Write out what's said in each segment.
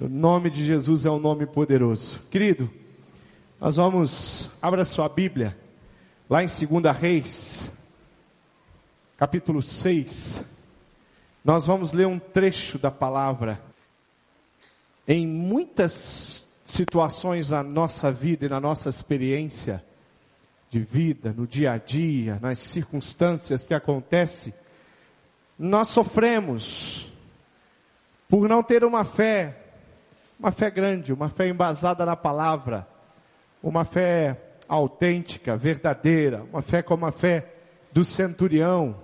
O nome de Jesus é um nome poderoso. Querido, nós vamos, abra sua Bíblia, lá em 2 Reis, capítulo 6. Nós vamos ler um trecho da palavra. Em muitas situações na nossa vida e na nossa experiência de vida, no dia a dia, nas circunstâncias que acontecem, nós sofremos por não ter uma fé uma fé grande, uma fé embasada na palavra, uma fé autêntica, verdadeira, uma fé como a fé do centurião,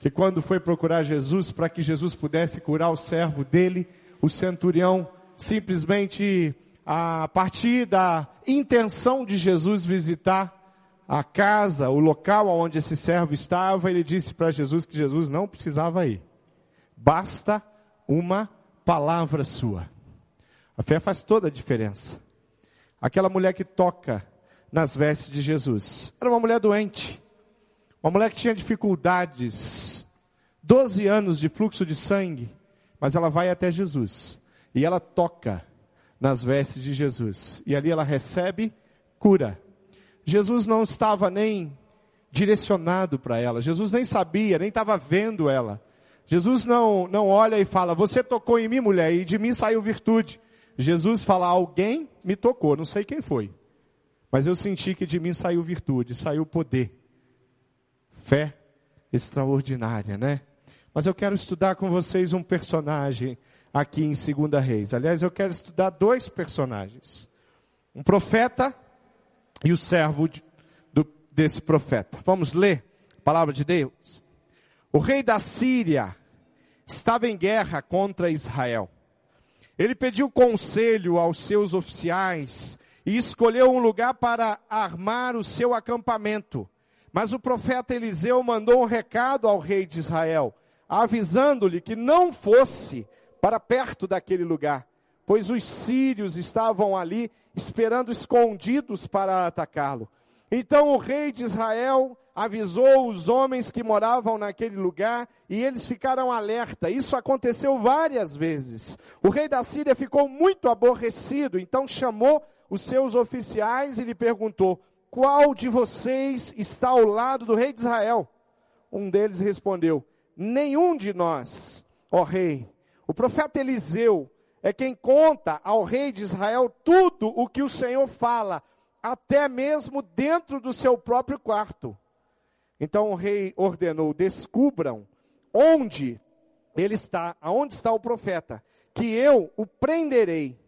que quando foi procurar Jesus para que Jesus pudesse curar o servo dele, o centurião simplesmente a partir da intenção de Jesus visitar a casa, o local onde esse servo estava, ele disse para Jesus que Jesus não precisava ir. Basta uma palavra sua. A fé faz toda a diferença. Aquela mulher que toca nas vestes de Jesus era uma mulher doente, uma mulher que tinha dificuldades, 12 anos de fluxo de sangue, mas ela vai até Jesus e ela toca nas vestes de Jesus e ali ela recebe cura. Jesus não estava nem direcionado para ela, Jesus nem sabia, nem estava vendo ela. Jesus não, não olha e fala, você tocou em mim, mulher, e de mim saiu virtude. Jesus fala, alguém me tocou, não sei quem foi. Mas eu senti que de mim saiu virtude, saiu poder. Fé extraordinária, né? Mas eu quero estudar com vocês um personagem aqui em Segunda Reis. Aliás, eu quero estudar dois personagens. Um profeta e o servo de, do, desse profeta. Vamos ler a palavra de Deus? O rei da Síria estava em guerra contra Israel. Ele pediu conselho aos seus oficiais e escolheu um lugar para armar o seu acampamento. Mas o profeta Eliseu mandou um recado ao rei de Israel, avisando-lhe que não fosse para perto daquele lugar, pois os sírios estavam ali esperando escondidos para atacá-lo. Então o rei de Israel avisou os homens que moravam naquele lugar e eles ficaram alerta. Isso aconteceu várias vezes. O rei da Síria ficou muito aborrecido, então chamou os seus oficiais e lhe perguntou: Qual de vocês está ao lado do rei de Israel? Um deles respondeu: Nenhum de nós, ó rei. O profeta Eliseu é quem conta ao rei de Israel tudo o que o Senhor fala, até mesmo dentro do seu próprio quarto. Então o rei ordenou: descubram onde ele está, aonde está o profeta, que eu o prenderei.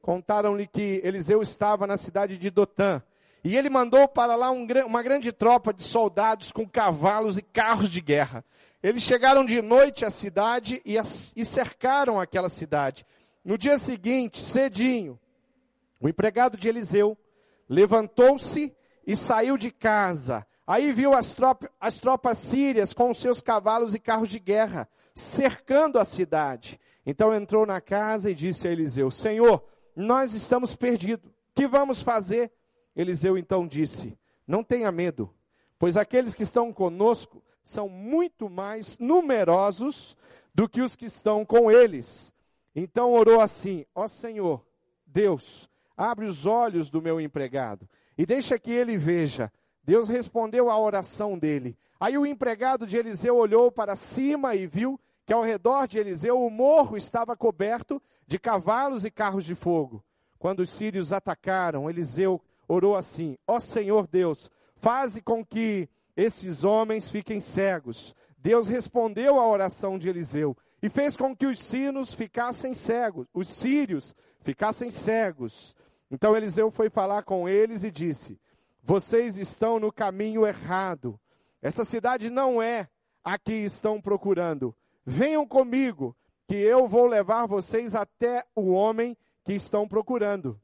Contaram-lhe que Eliseu estava na cidade de Dotã. E ele mandou para lá um, uma grande tropa de soldados com cavalos e carros de guerra. Eles chegaram de noite à cidade e, e cercaram aquela cidade. No dia seguinte, cedinho, o empregado de Eliseu levantou-se e saiu de casa Aí viu as, tropas, as tropas sírias com seus cavalos e carros de guerra, cercando a cidade. Então entrou na casa e disse a Eliseu: Senhor, nós estamos perdidos. Que vamos fazer? Eliseu então disse: Não tenha medo, pois aqueles que estão conosco são muito mais numerosos do que os que estão com eles. Então orou assim: Ó Senhor, Deus, abre os olhos do meu empregado e deixa que ele veja Deus respondeu à oração dele. Aí o empregado de Eliseu olhou para cima e viu que ao redor de Eliseu o morro estava coberto de cavalos e carros de fogo. Quando os sírios atacaram, Eliseu orou assim: Ó Senhor Deus, faze com que esses homens fiquem cegos. Deus respondeu à oração de Eliseu e fez com que os sinos ficassem cegos, os sírios ficassem cegos. Então Eliseu foi falar com eles e disse: vocês estão no caminho errado. Essa cidade não é a que estão procurando. Venham comigo, que eu vou levar vocês até o homem que estão procurando.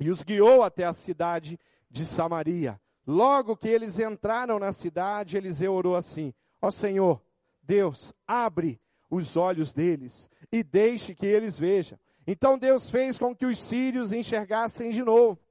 E os guiou até a cidade de Samaria. Logo que eles entraram na cidade, Eliseu orou assim: Ó Senhor, Deus, abre os olhos deles e deixe que eles vejam. Então Deus fez com que os sírios enxergassem de novo.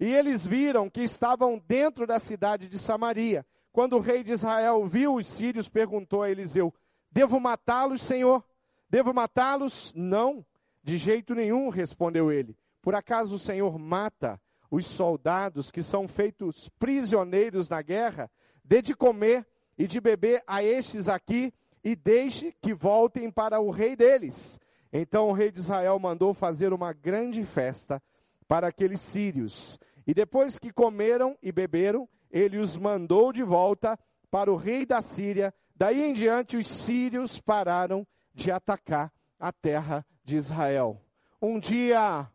E eles viram que estavam dentro da cidade de Samaria. Quando o rei de Israel viu os sírios, perguntou a Eliseu: Devo matá-los, Senhor? Devo matá-los? Não. De jeito nenhum, respondeu ele. Por acaso o Senhor mata os soldados que são feitos prisioneiros na guerra? Dê de comer e de beber a estes aqui e deixe que voltem para o rei deles. Então o rei de Israel mandou fazer uma grande festa para aqueles sírios. E depois que comeram e beberam, ele os mandou de volta para o rei da Síria. Daí em diante, os sírios pararam de atacar a terra de Israel. Um dia,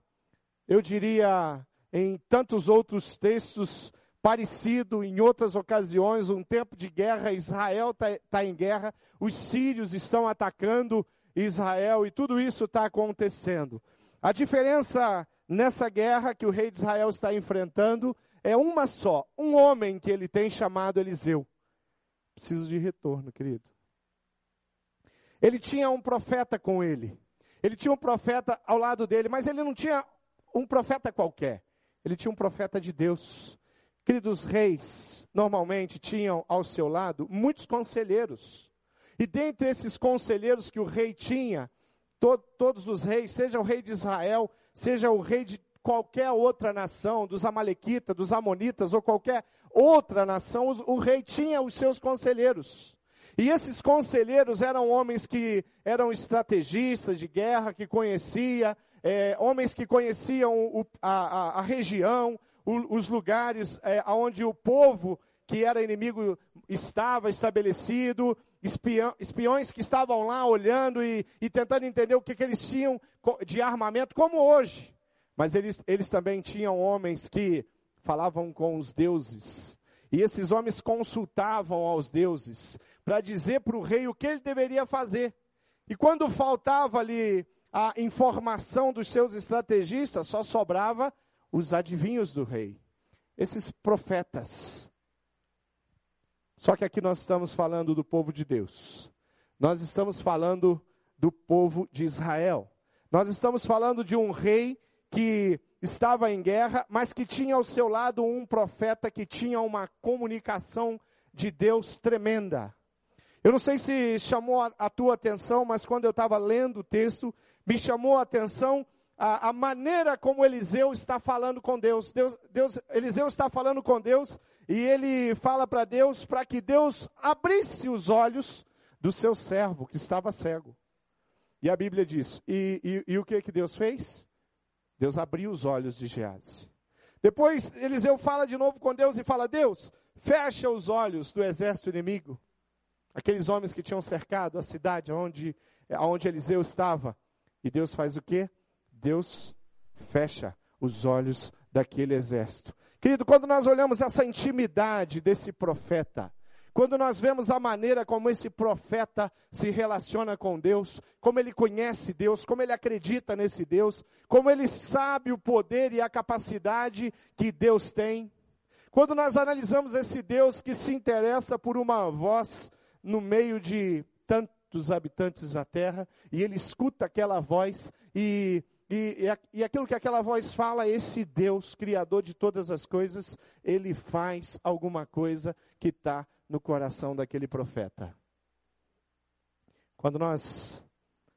eu diria, em tantos outros textos parecido, em outras ocasiões, um tempo de guerra, Israel está tá em guerra, os sírios estão atacando Israel e tudo isso está acontecendo. A diferença nessa guerra que o rei de Israel está enfrentando é uma só, um homem que ele tem chamado Eliseu. Preciso de retorno, querido. Ele tinha um profeta com ele. Ele tinha um profeta ao lado dele, mas ele não tinha um profeta qualquer. Ele tinha um profeta de Deus. Queridos reis, normalmente tinham ao seu lado muitos conselheiros. E dentre esses conselheiros que o rei tinha, to todos os reis, seja o rei de Israel, seja o rei de qualquer outra nação, dos Amalequitas, dos Amonitas ou qualquer outra nação, o rei tinha os seus conselheiros. E esses conselheiros eram homens que eram estrategistas de guerra, que conhecia, é, homens que conheciam o, a, a, a, região, o, os lugares é, onde o povo que era inimigo estava estabelecido, espiões que estavam lá olhando e, e tentando entender o que, que, eles tinham de armamento, como hoje. Mas eles, eles também tinham homens que falavam com os deuses. E esses homens consultavam aos deuses para dizer para o rei o que ele deveria fazer. E quando faltava ali a informação dos seus estrategistas, só sobrava os adivinhos do rei. Esses profetas só que aqui nós estamos falando do povo de Deus. Nós estamos falando do povo de Israel. Nós estamos falando de um rei que estava em guerra, mas que tinha ao seu lado um profeta que tinha uma comunicação de Deus tremenda. Eu não sei se chamou a, a tua atenção, mas quando eu estava lendo o texto, me chamou a atenção a, a, maneira como Eliseu está falando com Deus. Deus, Deus. Eliseu está falando com Deus e ele fala para Deus para que Deus abrisse os olhos do seu servo que estava cego. E a Bíblia diz: e, e, e o que que Deus fez? Deus abriu os olhos de Gease. Depois Eliseu fala de novo com Deus e fala: Deus, fecha os olhos do exército inimigo. Aqueles homens que tinham cercado a cidade onde, onde Eliseu estava. E Deus faz o quê? Deus fecha os olhos daquele exército. Querido, quando nós olhamos essa intimidade desse profeta, quando nós vemos a maneira como esse profeta se relaciona com Deus, como ele conhece Deus, como ele acredita nesse Deus, como ele sabe o poder e a capacidade que Deus tem. Quando nós analisamos esse Deus que se interessa por uma voz no meio de tantos habitantes da terra, e ele escuta aquela voz e e, e, aquilo que aquela voz fala, esse Deus, Criador de todas as coisas, ele faz alguma coisa que está no coração daquele profeta. Quando nós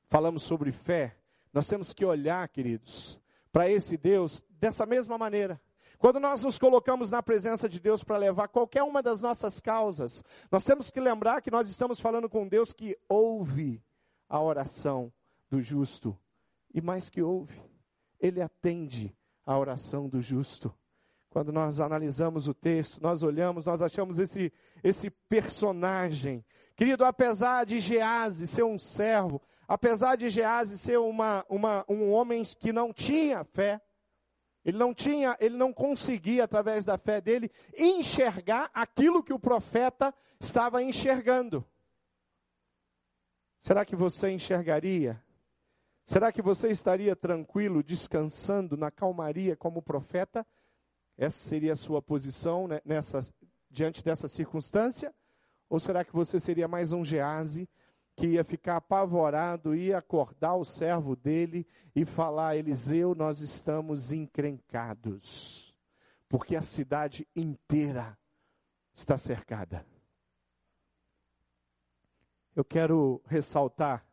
falamos sobre fé, nós temos que olhar, queridos, para esse Deus dessa mesma maneira. Quando nós nos colocamos na presença de Deus para levar qualquer uma das nossas causas, nós temos que lembrar que nós estamos falando com Deus que ouve a oração do justo e mais que ouve, ele atende a oração do justo. Quando nós analisamos o texto, nós olhamos, nós achamos esse, esse personagem. Querido, apesar de Gease ser um servo, apesar de Gease ser uma, uma, um homem que não tinha fé, ele não tinha, ele não conseguia, através da fé dele, enxergar aquilo que o profeta estava enxergando. Será que você enxergaria Será que você estaria tranquilo, descansando na calmaria como profeta? Essa seria a sua posição né, nessa, diante dessa circunstância? Ou será que você seria mais um Gease que ia ficar apavorado, ia acordar o servo dele e falar: Eliseu, nós estamos encrencados, porque a cidade inteira está cercada. Eu quero ressaltar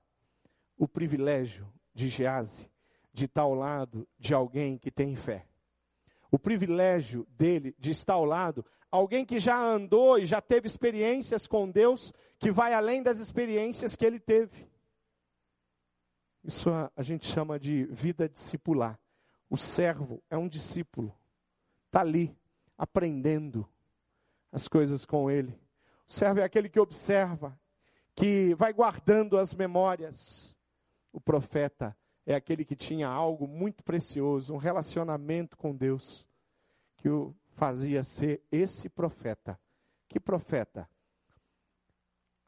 o privilégio de Gease, de estar ao lado de alguém que tem fé. O privilégio dele de estar ao lado, alguém que já andou e já teve experiências com Deus, que vai além das experiências que ele teve. Isso a, a gente chama de vida discipular. O servo é um discípulo, está ali, aprendendo as coisas com ele. O servo é aquele que observa, que vai guardando as memórias. O profeta é aquele que tinha algo muito precioso, um relacionamento com Deus, que o fazia ser esse profeta. Que profeta?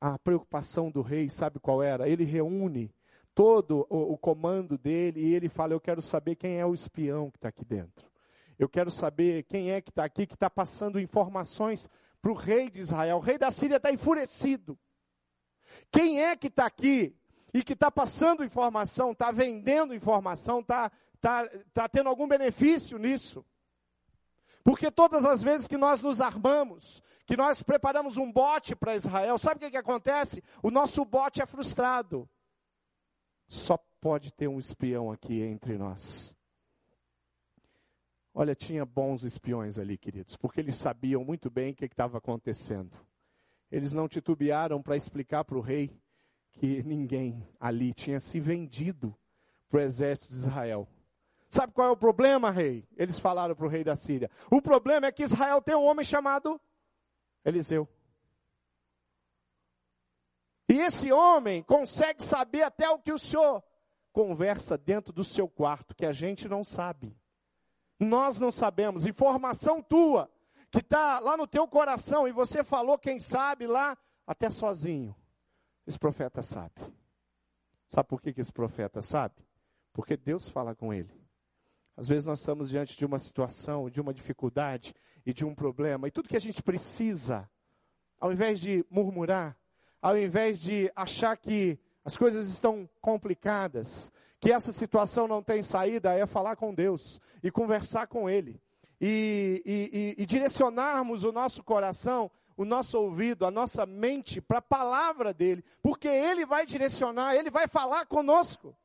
A preocupação do rei, sabe qual era? Ele reúne todo o, o comando dele e ele fala: Eu quero saber quem é o espião que está aqui dentro. Eu quero saber quem é que está aqui, que está passando informações para o rei de Israel. O rei da Síria está enfurecido. Quem é que está aqui e que está passando informação, está vendendo informação, está tá, tá tendo algum benefício nisso? Porque todas as vezes que nós nos armamos, que nós preparamos um bote para Israel, sabe o que, que acontece? O nosso bote é frustrado. Só pode ter um espião aqui entre nós. Olha, tinha bons espiões ali, queridos, porque eles sabiam muito bem o que estava acontecendo. Eles não titubearam para explicar para o rei que ninguém ali tinha se vendido para o exército de Israel. Sabe qual é o problema, rei? Eles falaram para o rei da Síria. O problema é que Israel tem um homem chamado Eliseu. E esse homem consegue saber até o que o senhor conversa dentro do seu quarto, que a gente não sabe. Nós não sabemos. Informação tua, que está lá no teu coração, e você falou, quem sabe, lá, até sozinho. Esse profeta sabe. Sabe por que, esse profeta sabe? Porque Deus fala com ele. Às vezes nós estamos diante de uma situação, de uma dificuldade e de um problema, e tudo que a gente precisa, ao invés de murmurar, ao invés de achar que as coisas estão complicadas, que essa situação não tem saída, é falar com Deus e conversar com Ele. E, e, e, e direcionarmos o nosso coração, o nosso ouvido, a nossa mente para a palavra dele, porque Ele vai direcionar, Ele vai falar conosco.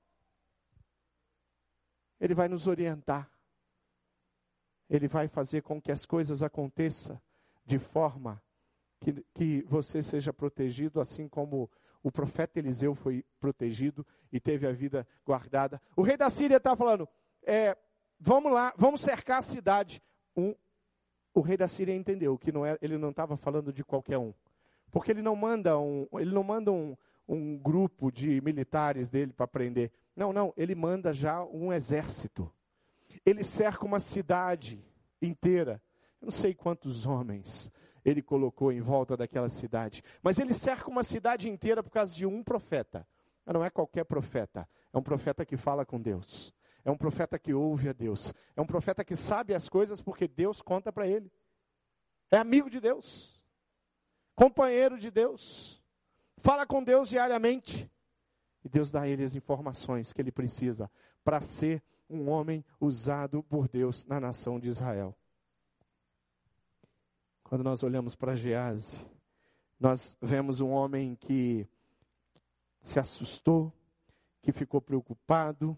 Ele vai nos orientar. Ele vai fazer com que as coisas aconteçam de forma que, que você seja protegido, assim como o profeta Eliseu foi protegido e teve a vida guardada. O rei da Síria está falando: é, vamos lá, vamos cercar a cidade. Um, o rei da Síria entendeu que não era, ele não estava falando de qualquer um, porque ele não manda um, ele não manda um, um grupo de militares dele para prender. Não, não, ele manda já um exército. Ele cerca uma cidade inteira. Eu não sei quantos homens ele colocou em volta daquela cidade. Mas ele cerca uma cidade inteira por causa de um profeta. Não é qualquer profeta, é um profeta que fala com Deus. É um profeta que ouve a Deus. É um profeta que sabe as coisas porque Deus conta para ele. É amigo de Deus. Companheiro de Deus. Fala com Deus diariamente. E Deus dá a ele as informações que ele precisa para ser um homem usado por Deus na nação de Israel. Quando nós olhamos para Gease, nós vemos um homem que se assustou, que ficou preocupado,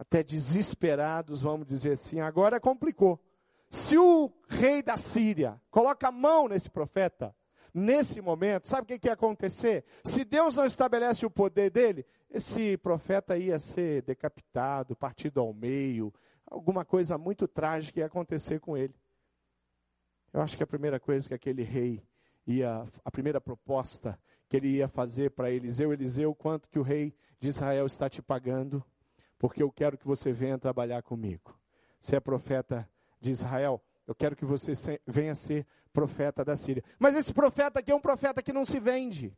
até desesperados, vamos dizer assim. Agora complicou. Se o rei da Síria coloca a mão nesse profeta, nesse momento, sabe o que, que ia acontecer? Se Deus não estabelece o poder dele, esse profeta ia ser decapitado, partido ao meio, alguma coisa muito trágica ia acontecer com ele. Eu acho que a primeira coisa que aquele rei ia, a primeira proposta que ele ia fazer para Eliseu, Eliseu, quanto que o rei de Israel está te pagando, porque eu quero que você venha trabalhar comigo. Você é profeta de Israel, eu quero que você venha ser profeta da Síria. Mas esse profeta aqui é um profeta que não se vende.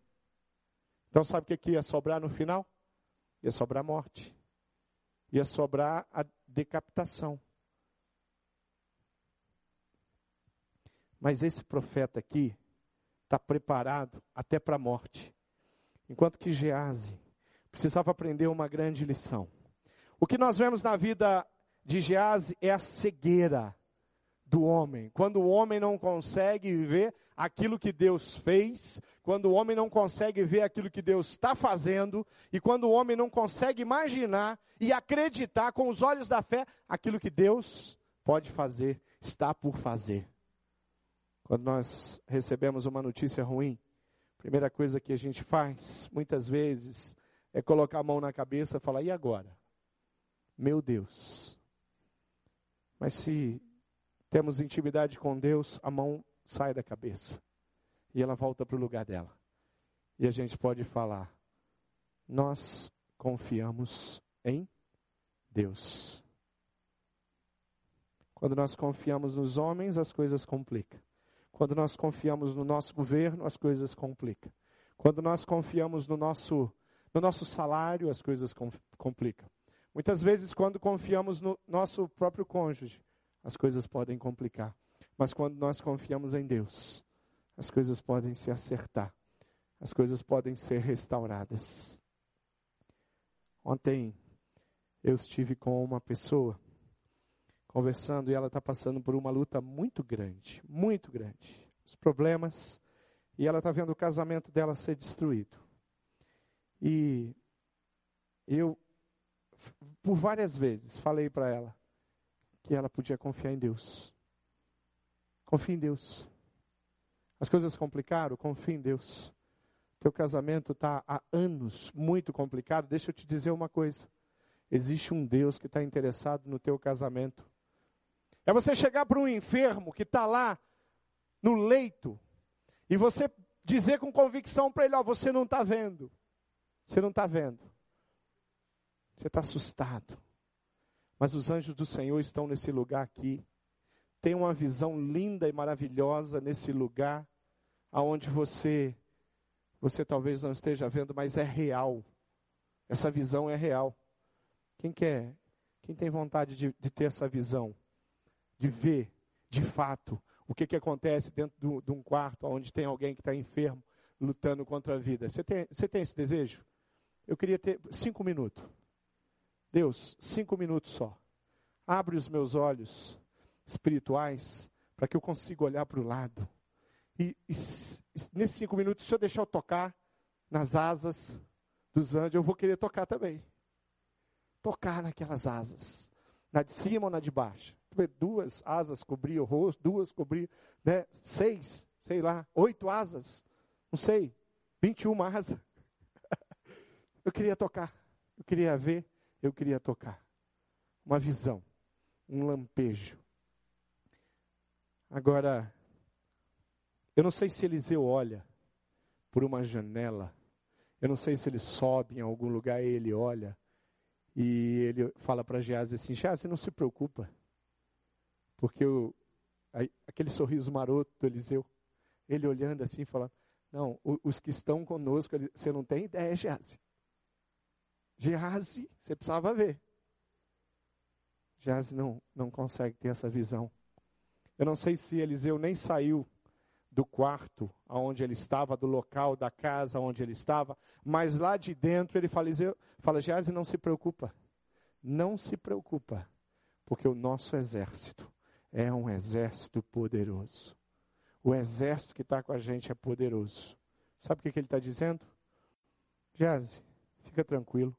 Então sabe o que ia sobrar no final? Ia sobrar morte. Ia sobrar a decapitação. Mas esse profeta aqui está preparado até para a morte. Enquanto que Gease precisava aprender uma grande lição. O que nós vemos na vida de Gease é a cegueira do homem. Quando o homem não consegue ver aquilo que Deus fez, quando o homem não consegue ver aquilo que Deus está fazendo, e quando o homem não consegue imaginar e acreditar com os olhos da fé aquilo que Deus pode fazer, está por fazer. Quando nós recebemos uma notícia ruim, a primeira coisa que a gente faz, muitas vezes, é colocar a mão na cabeça e falar: e agora? Meu Deus. Mas se temos intimidade com Deus, a mão sai da cabeça e ela volta para o lugar dela. E a gente pode falar: nós confiamos em Deus. Quando nós confiamos nos homens, as coisas complicam. Quando nós confiamos no nosso governo, as coisas complicam. Quando nós confiamos no nosso, no nosso salário, as coisas complicam. Muitas vezes, quando confiamos no nosso próprio cônjuge, as coisas podem complicar. Mas quando nós confiamos em Deus, as coisas podem se acertar, as coisas podem ser restauradas. Ontem eu estive com uma pessoa conversando e ela está passando por uma luta muito grande, muito grande. Os problemas, e ela está vendo o casamento dela ser destruído. E eu, por várias vezes, falei para ela: que ela podia confiar em Deus. Confie em Deus. As coisas complicaram, confie em Deus. Teu casamento está há anos muito complicado. Deixa eu te dizer uma coisa. Existe um Deus que está interessado no teu casamento. É você chegar para um enfermo que está lá no leito e você dizer com convicção para ele: Ó, você não está vendo. Você não está vendo. Você está assustado. Mas os anjos do Senhor estão nesse lugar aqui. Tem uma visão linda e maravilhosa nesse lugar, aonde você, você talvez não esteja vendo, mas é real. Essa visão é real. Quem quer? Quem tem vontade de, de ter essa visão? De ver, de fato, o que, que acontece dentro do, de um quarto onde tem alguém que está enfermo, lutando contra a vida. Você tem, você tem esse desejo? Eu queria ter cinco minutos. Deus, cinco minutos só. Abre os meus olhos espirituais para que eu consiga olhar para o lado. E, e, nesses cinco minutos, se eu deixar eu tocar nas asas dos anjos, eu vou querer tocar também. Tocar naquelas asas. Na de cima ou na de baixo. Duas asas cobriam o rosto, duas cobriam, né? Seis, sei lá, oito asas. Não sei, 21 asas. eu queria tocar, eu queria ver eu queria tocar. Uma visão, um lampejo. Agora, eu não sei se Eliseu olha por uma janela, eu não sei se ele sobe em algum lugar e ele olha, e ele fala para Geazi assim: Geazi, não se preocupa, porque aquele sorriso maroto do Eliseu, ele olhando assim, falando: Não, os que estão conosco, você não tem ideia, Geazi. Geazi, você precisava ver. Geazi não, não consegue ter essa visão. Eu não sei se Eliseu nem saiu do quarto onde ele estava, do local da casa onde ele estava, mas lá de dentro ele fala, Eliseu, fala Geazi, não se preocupa. Não se preocupa, porque o nosso exército é um exército poderoso. O exército que está com a gente é poderoso. Sabe o que, que ele está dizendo? Geazi, fica tranquilo.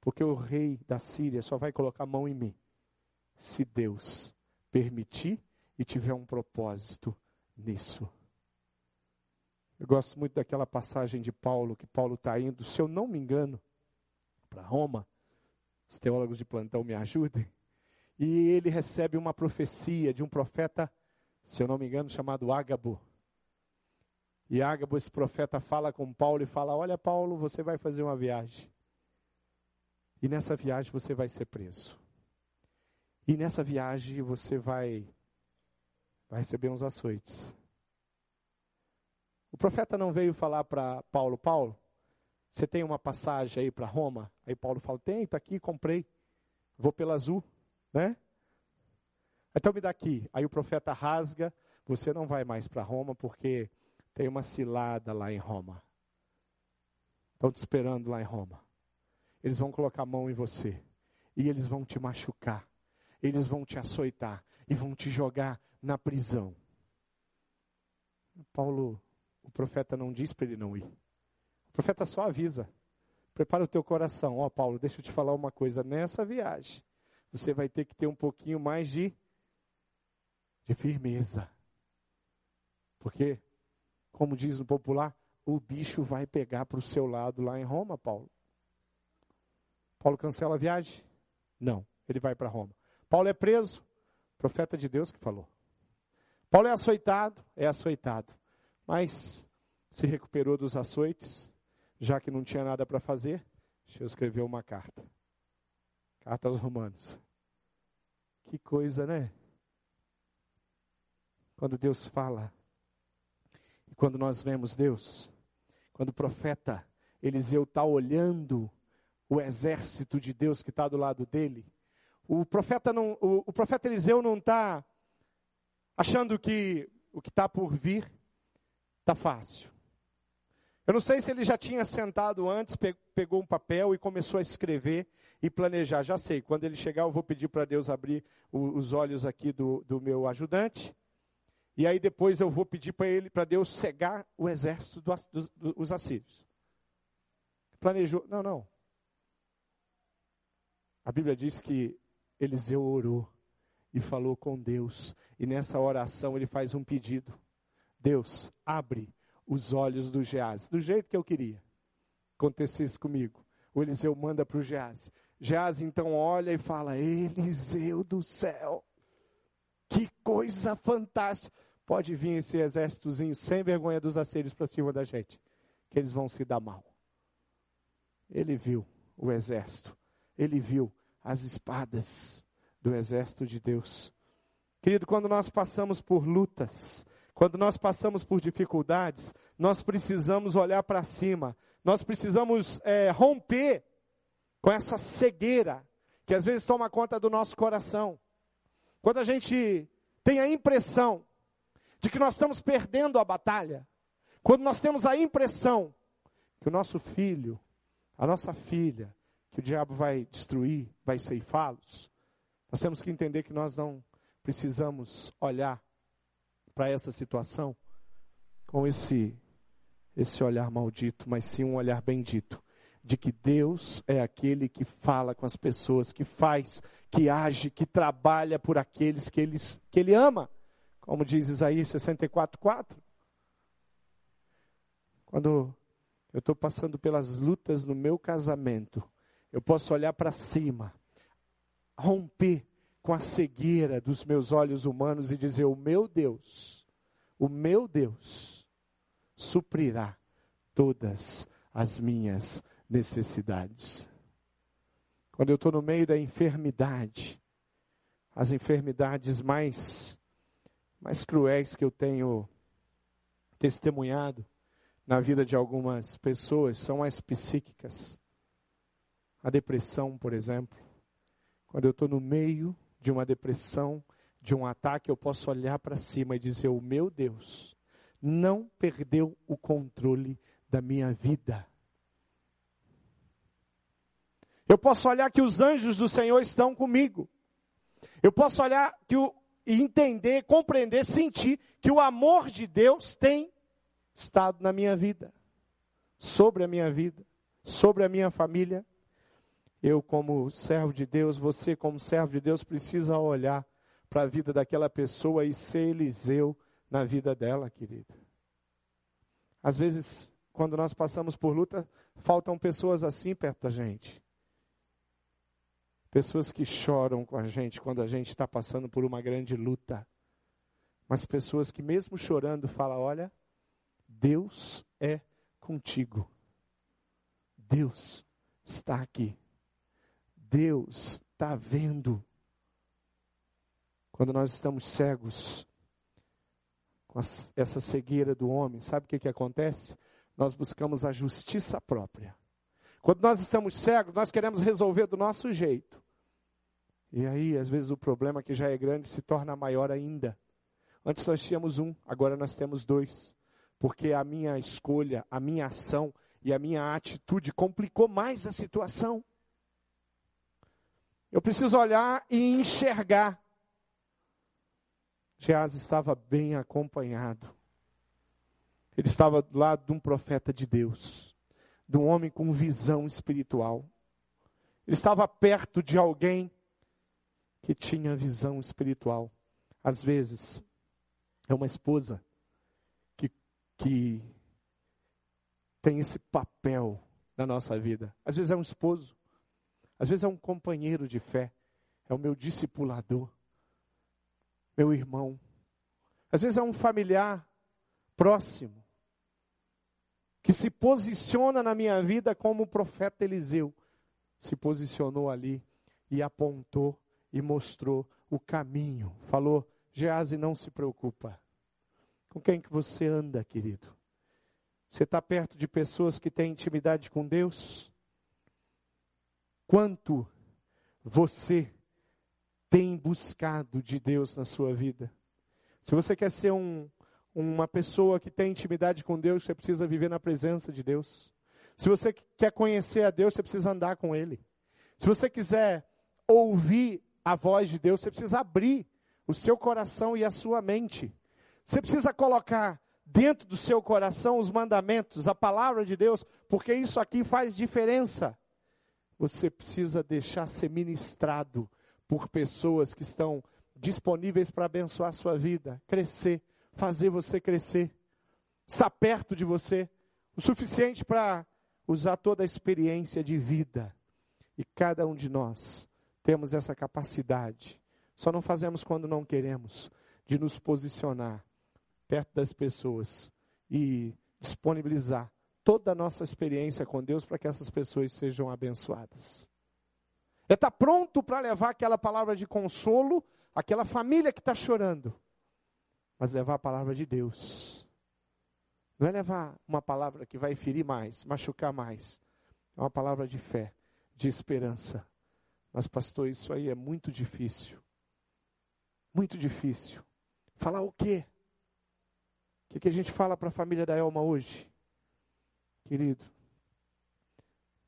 Porque o rei da Síria só vai colocar a mão em mim se Deus permitir e tiver um propósito nisso. Eu gosto muito daquela passagem de Paulo, que Paulo está indo, se eu não me engano, para Roma. Os teólogos de plantão me ajudem. E ele recebe uma profecia de um profeta, se eu não me engano, chamado Ágabo. E Ágabo, esse profeta, fala com Paulo e fala: Olha, Paulo, você vai fazer uma viagem. E nessa viagem você vai ser preso. E nessa viagem você vai, vai receber uns açoites. O profeta não veio falar para Paulo, Paulo, você tem uma passagem aí para Roma? Aí Paulo fala, tem, está aqui, comprei. Vou pela azul, né? Então me dá aqui. Aí o profeta rasga, você não vai mais para Roma porque tem uma cilada lá em Roma. Estão te esperando lá em Roma. Eles vão colocar a mão em você. E eles vão te machucar. eles vão te açoitar e vão te jogar na prisão. Paulo, o profeta não diz para ele não ir. O profeta só avisa. Prepara o teu coração. Ó, oh, Paulo, deixa eu te falar uma coisa. Nessa viagem, você vai ter que ter um pouquinho mais de, de firmeza. Porque, como diz no popular, o bicho vai pegar para o seu lado lá em Roma, Paulo. Paulo cancela a viagem? Não, ele vai para Roma. Paulo é preso? Profeta de Deus que falou. Paulo é açoitado? É açoitado. Mas se recuperou dos açoites, já que não tinha nada para fazer, deixa eu escrever uma carta. Carta aos Romanos. Que coisa, né? Quando Deus fala, e quando nós vemos Deus, quando o profeta Eliseu está olhando o exército de Deus que está do lado dele, o profeta, não, o, o profeta Eliseu não está achando que o que está por vir está fácil. Eu não sei se ele já tinha sentado antes, pegou um papel e começou a escrever e planejar. Já sei, quando ele chegar, eu vou pedir para Deus abrir os olhos aqui do, do meu ajudante. E aí depois eu vou pedir para ele, para Deus cegar o exército do, dos assírios. Planejou. Não, não. A Bíblia diz que Eliseu orou e falou com Deus. E nessa oração ele faz um pedido: Deus, abre os olhos do Geás, do jeito que eu queria. Acontecesse comigo. O Eliseu manda para o Geás. Geás então olha e fala: Eliseu do céu, que coisa fantástica. Pode vir esse exércitozinho sem vergonha dos assírios para cima da gente, que eles vão se dar mal. Ele viu o exército, ele viu as espadas do exército de Deus. Querido, quando nós passamos por lutas, quando nós passamos por dificuldades, nós precisamos olhar para cima, nós precisamos é, romper com essa cegueira que às vezes toma conta do nosso coração. Quando a gente tem a impressão de que nós estamos perdendo a batalha, quando nós temos a impressão que o nosso filho, a nossa filha, que o diabo vai destruir, vai ceifá-los. Nós temos que entender que nós não precisamos olhar para essa situação com esse esse olhar maldito, mas sim um olhar bendito, de que Deus é aquele que fala com as pessoas, que faz, que age, que trabalha por aqueles que, eles, que ele ama, como diz Isaías 64:4. Quando eu estou passando pelas lutas no meu casamento, eu posso olhar para cima, romper com a cegueira dos meus olhos humanos e dizer: O meu Deus, o meu Deus, suprirá todas as minhas necessidades. Quando eu estou no meio da enfermidade, as enfermidades mais, mais cruéis que eu tenho testemunhado na vida de algumas pessoas são as psíquicas. A depressão, por exemplo. Quando eu estou no meio de uma depressão, de um ataque, eu posso olhar para cima e dizer: O meu Deus não perdeu o controle da minha vida. Eu posso olhar que os anjos do Senhor estão comigo. Eu posso olhar que o, e entender, compreender, sentir que o amor de Deus tem estado na minha vida, sobre a minha vida, sobre a minha família. Eu, como servo de Deus, você, como servo de Deus, precisa olhar para a vida daquela pessoa e ser Eliseu na vida dela, querida. Às vezes, quando nós passamos por luta, faltam pessoas assim perto da gente. Pessoas que choram com a gente quando a gente está passando por uma grande luta. Mas pessoas que, mesmo chorando, falam: Olha, Deus é contigo. Deus está aqui. Deus está vendo. Quando nós estamos cegos, com essa cegueira do homem, sabe o que, que acontece? Nós buscamos a justiça própria. Quando nós estamos cegos, nós queremos resolver do nosso jeito. E aí, às vezes, o problema que já é grande se torna maior ainda. Antes nós tínhamos um, agora nós temos dois. Porque a minha escolha, a minha ação e a minha atitude complicou mais a situação. Eu preciso olhar e enxergar. Geás estava bem acompanhado. Ele estava do lado de um profeta de Deus, de um homem com visão espiritual. Ele estava perto de alguém que tinha visão espiritual. Às vezes, é uma esposa que, que tem esse papel na nossa vida. Às vezes é um esposo, às vezes é um companheiro de fé, é o meu discipulador, meu irmão. Às vezes é um familiar próximo que se posiciona na minha vida como o profeta Eliseu se posicionou ali e apontou e mostrou o caminho. Falou: Gease, não se preocupa. Com quem que você anda, querido? Você está perto de pessoas que têm intimidade com Deus? Quanto você tem buscado de Deus na sua vida? Se você quer ser um, uma pessoa que tem intimidade com Deus, você precisa viver na presença de Deus. Se você quer conhecer a Deus, você precisa andar com Ele. Se você quiser ouvir a voz de Deus, você precisa abrir o seu coração e a sua mente. Você precisa colocar dentro do seu coração os mandamentos, a palavra de Deus, porque isso aqui faz diferença. Você precisa deixar ser ministrado por pessoas que estão disponíveis para abençoar a sua vida, crescer, fazer você crescer, estar perto de você, o suficiente para usar toda a experiência de vida. E cada um de nós temos essa capacidade. Só não fazemos quando não queremos, de nos posicionar perto das pessoas e disponibilizar toda a nossa experiência com Deus para que essas pessoas sejam abençoadas. É estar tá pronto para levar aquela palavra de consolo àquela família que está chorando, mas levar a palavra de Deus. Não é levar uma palavra que vai ferir mais, machucar mais. É uma palavra de fé, de esperança. Mas, pastor, isso aí é muito difícil. Muito difícil. Falar o quê? O que, que a gente fala para a família da Elma hoje? Querido,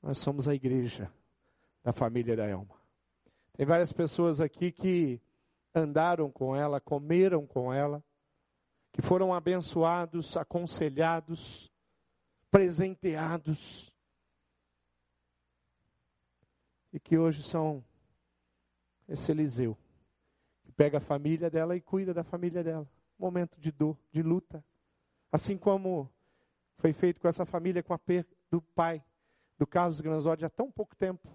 nós somos a igreja da família da Elma. Tem várias pessoas aqui que andaram com ela, comeram com ela, que foram abençoados, aconselhados, presenteados, e que hoje são esse Eliseu, que pega a família dela e cuida da família dela. Momento de dor, de luta. Assim como foi feito com essa família com a perda do pai, do Carlos Granzotti, há tão pouco tempo.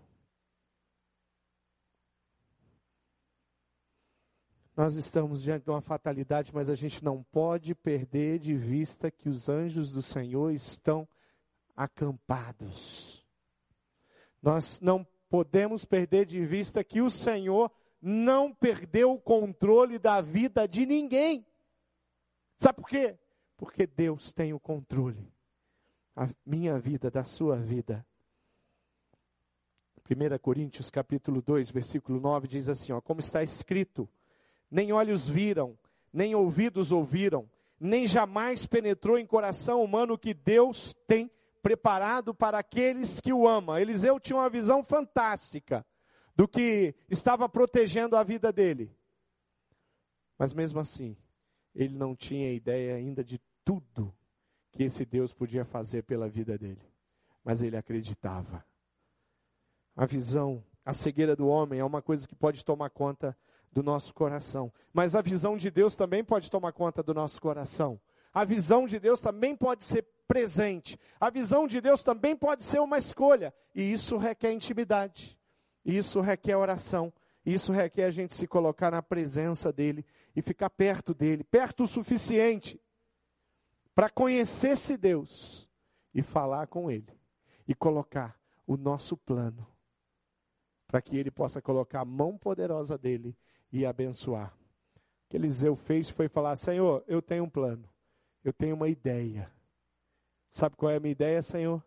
Nós estamos diante de uma fatalidade, mas a gente não pode perder de vista que os anjos do Senhor estão acampados. Nós não podemos perder de vista que o Senhor não perdeu o controle da vida de ninguém. Sabe por quê? Porque Deus tem o controle. A minha vida, da sua vida. 1 Coríntios capítulo 2, versículo 9 diz assim, ó, como está escrito: nem olhos viram, nem ouvidos ouviram, nem jamais penetrou em coração humano que Deus tem preparado para aqueles que o amam. Eliseu tinha uma visão fantástica do que estava protegendo a vida dele. Mas mesmo assim, ele não tinha ideia ainda de tudo que esse Deus podia fazer pela vida dele. Mas ele acreditava. A visão, a cegueira do homem é uma coisa que pode tomar conta do nosso coração. Mas a visão de Deus também pode tomar conta do nosso coração. A visão de Deus também pode ser presente. A visão de Deus também pode ser uma escolha. E isso requer intimidade. Isso requer oração. Isso requer a gente se colocar na presença dEle e ficar perto dEle, perto o suficiente para conhecer esse Deus e falar com Ele e colocar o nosso plano para que Ele possa colocar a mão poderosa dEle e abençoar. O que Eliseu fez foi falar: Senhor, eu tenho um plano, eu tenho uma ideia. Sabe qual é a minha ideia, Senhor?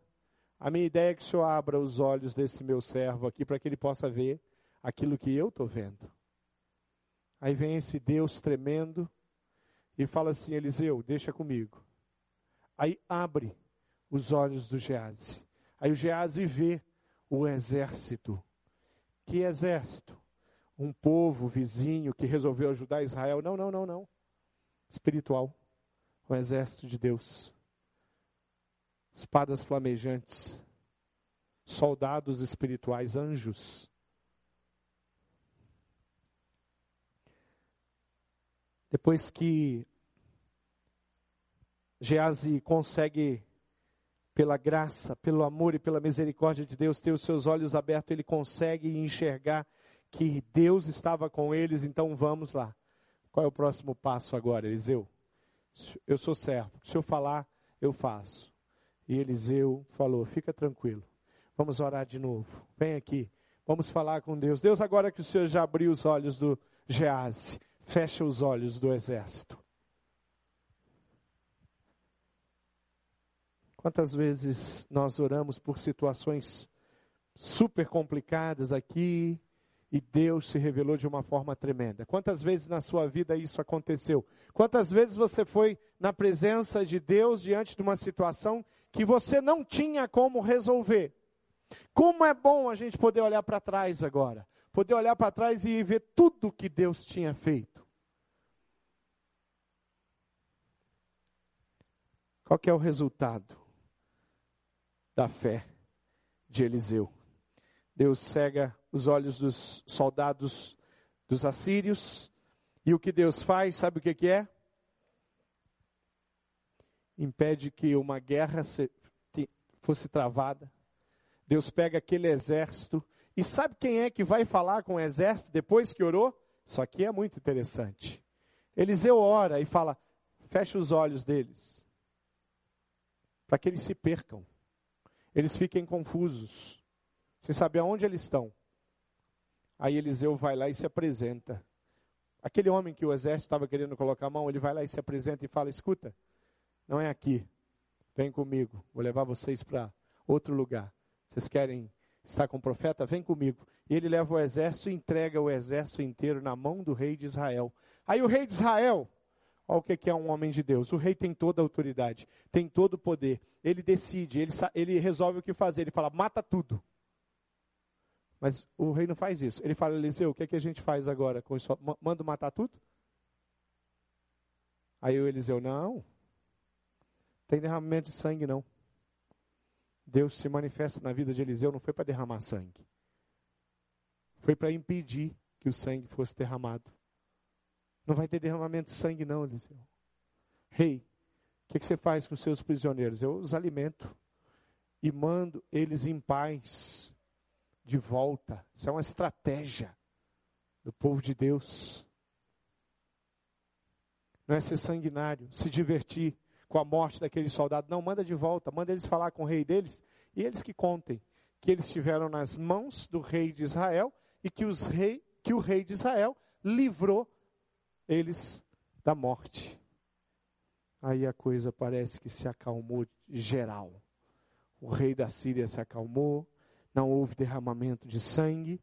A minha ideia é que o Senhor abra os olhos desse meu servo aqui para que ele possa ver aquilo que eu estou vendo. Aí vem esse Deus tremendo e fala assim: Eliseu, deixa comigo. Aí abre os olhos do Gease. Aí o Gease vê o exército que exército? Um povo vizinho que resolveu ajudar Israel? Não, não, não, não. Espiritual. O exército de Deus. Espadas flamejantes. Soldados espirituais, anjos. Depois que Geazi consegue pela graça, pelo amor e pela misericórdia de Deus, ter os seus olhos abertos, ele consegue enxergar que Deus estava com eles, então vamos lá. Qual é o próximo passo agora, Eliseu? Eu sou servo, se eu falar, eu faço. E Eliseu falou: fica tranquilo, vamos orar de novo, vem aqui, vamos falar com Deus. Deus, agora que o Senhor já abriu os olhos do Gease, fecha os olhos do exército. Quantas vezes nós oramos por situações super complicadas aqui e Deus se revelou de uma forma tremenda? Quantas vezes na sua vida isso aconteceu? Quantas vezes você foi na presença de Deus diante de uma situação que você não tinha como resolver? Como é bom a gente poder olhar para trás agora, poder olhar para trás e ver tudo que Deus tinha feito. Qual é o resultado? Da fé de Eliseu. Deus cega os olhos dos soldados dos assírios, e o que Deus faz, sabe o que, que é? Impede que uma guerra fosse travada. Deus pega aquele exército, e sabe quem é que vai falar com o exército depois que orou? Isso aqui é muito interessante. Eliseu ora e fala: fecha os olhos deles, para que eles se percam eles fiquem confusos, sem saber aonde eles estão. Aí Eliseu vai lá e se apresenta. Aquele homem que o exército estava querendo colocar a mão, ele vai lá e se apresenta e fala: Escuta, não é aqui, vem comigo, vou levar vocês para outro lugar. Vocês querem estar com o profeta? Vem comigo. E ele leva o exército e entrega o exército inteiro na mão do rei de Israel. Aí o rei de Israel Olha o que é um homem de Deus. O rei tem toda a autoridade, tem todo o poder. Ele decide, ele, ele resolve o que fazer. Ele fala, mata tudo. Mas o rei não faz isso. Ele fala, Eliseu, o que, é que a gente faz agora com isso? Manda matar tudo? Aí o Eliseu, não. Tem derramamento de sangue, não. Deus se manifesta na vida de Eliseu, não foi para derramar sangue. Foi para impedir que o sangue fosse derramado. Não vai ter derramamento de sangue, não, Eliseu. Rei, o que, que, você faz com os seus prisioneiros? Eu os alimento e mando eles em paz de volta. Isso é uma estratégia do povo de Deus. Não é ser sanguinário, se divertir com a morte daquele soldado. Não, manda de volta, manda eles falar com o rei deles e eles que contem que eles estiveram nas mãos do rei de Israel e que, os rei, que o rei de Israel livrou eles da morte. Aí a coisa parece que se acalmou geral. O rei da Síria se acalmou, não houve derramamento de sangue.